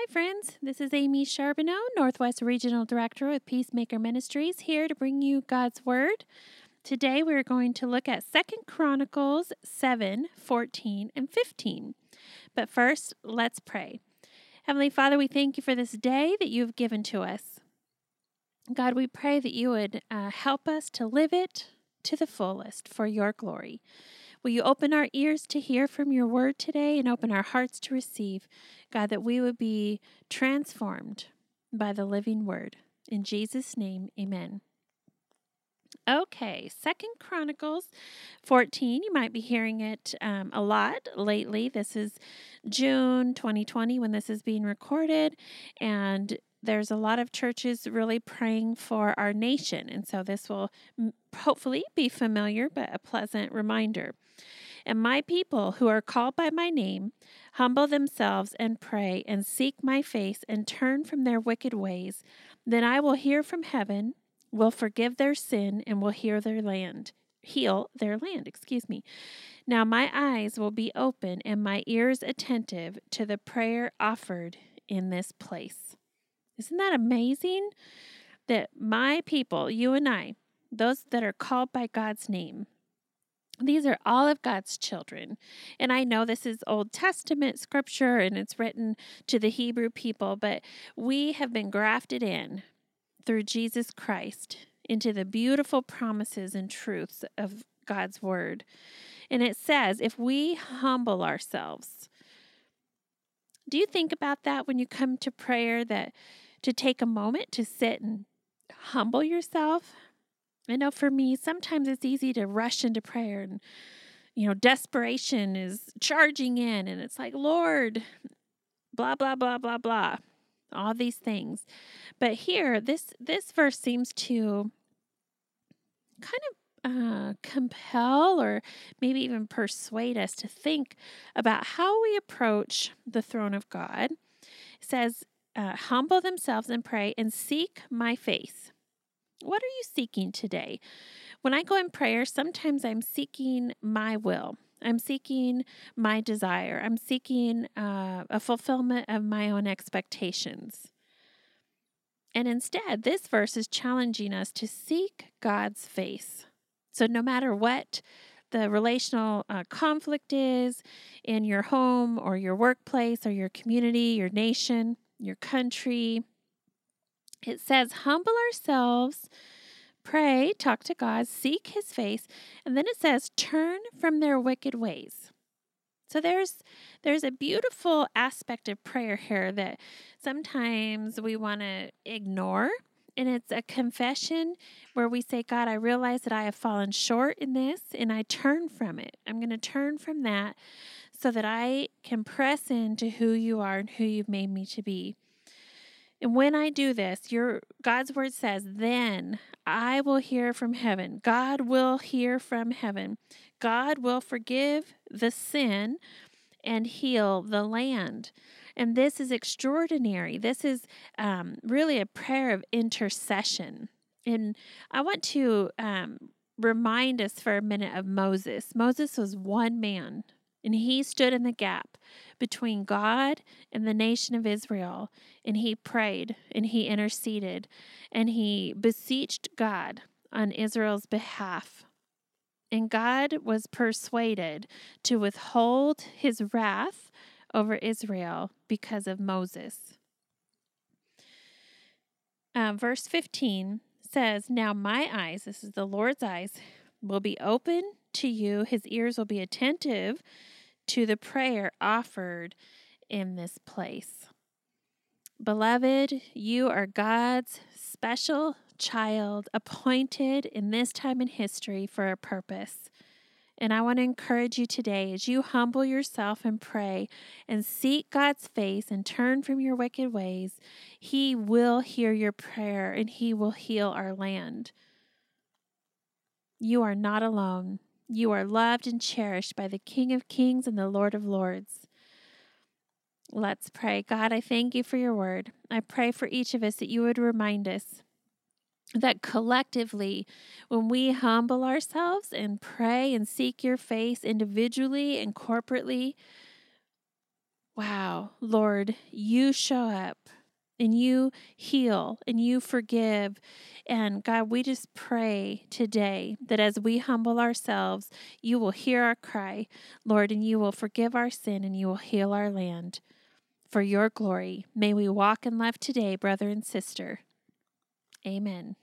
Hi, friends. This is Amy Charbonneau, Northwest Regional Director with Peacemaker Ministries, here to bring you God's Word. Today we're going to look at Second Chronicles 7 14 and 15. But first, let's pray. Heavenly Father, we thank you for this day that you've given to us. God, we pray that you would uh, help us to live it to the fullest for your glory. Will you open our ears to hear from your word today and open our hearts to receive, God, that we would be transformed by the living word. In Jesus' name, amen. Okay, Second Chronicles 14. You might be hearing it um, a lot lately. This is June 2020 when this is being recorded, and there's a lot of churches really praying for our nation. And so this will hopefully be familiar, but a pleasant reminder. And my people who are called by my name humble themselves and pray and seek my face and turn from their wicked ways. Then I will hear from heaven, will forgive their sin, and will hear their land. Heal their land, excuse me. Now my eyes will be open and my ears attentive to the prayer offered in this place. Isn't that amazing? That my people, you and I, those that are called by God's name, these are all of God's children. And I know this is Old Testament scripture and it's written to the Hebrew people, but we have been grafted in through Jesus Christ into the beautiful promises and truths of God's word. And it says, if we humble ourselves, do you think about that when you come to prayer that to take a moment to sit and humble yourself. I know for me, sometimes it's easy to rush into prayer and, you know, desperation is charging in and it's like, Lord, blah, blah, blah, blah, blah, all these things. But here, this, this verse seems to kind of uh, compel or maybe even persuade us to think about how we approach the throne of God. It says, uh, humble themselves and pray and seek my face. What are you seeking today? When I go in prayer, sometimes I'm seeking my will. I'm seeking my desire. I'm seeking uh, a fulfillment of my own expectations. And instead, this verse is challenging us to seek God's face. So, no matter what the relational uh, conflict is in your home or your workplace or your community, your nation, your country. It says, humble ourselves, pray, talk to God, seek his face, and then it says, turn from their wicked ways. So there's there's a beautiful aspect of prayer here that sometimes we want to ignore and it's a confession where we say, God, I realize that I have fallen short in this and I turn from it. I'm going to turn from that so that I can press into who you are and who you've made me to be. And when I do this, your God's word says, then I will hear from heaven. God will hear from heaven. God will forgive the sin and heal the land. And this is extraordinary. This is um, really a prayer of intercession. And I want to um, remind us for a minute of Moses. Moses was one man, and he stood in the gap between God and the nation of Israel. And he prayed and he interceded and he beseeched God on Israel's behalf. And God was persuaded to withhold his wrath over Israel because of Moses. Uh, verse 15 says, Now my eyes, this is the Lord's eyes, will be open to you, his ears will be attentive to the prayer offered in this place. Beloved, you are God's special child appointed in this time in history for a purpose. And I want to encourage you today as you humble yourself and pray and seek God's face and turn from your wicked ways, He will hear your prayer and He will heal our land. You are not alone. You are loved and cherished by the King of Kings and the Lord of Lords. Let's pray. God, I thank you for your word. I pray for each of us that you would remind us that collectively, when we humble ourselves and pray and seek your face individually and corporately, wow, Lord, you show up and you heal and you forgive. And God, we just pray today that as we humble ourselves, you will hear our cry, Lord, and you will forgive our sin and you will heal our land. For your glory, may we walk in love today, brother and sister. Amen.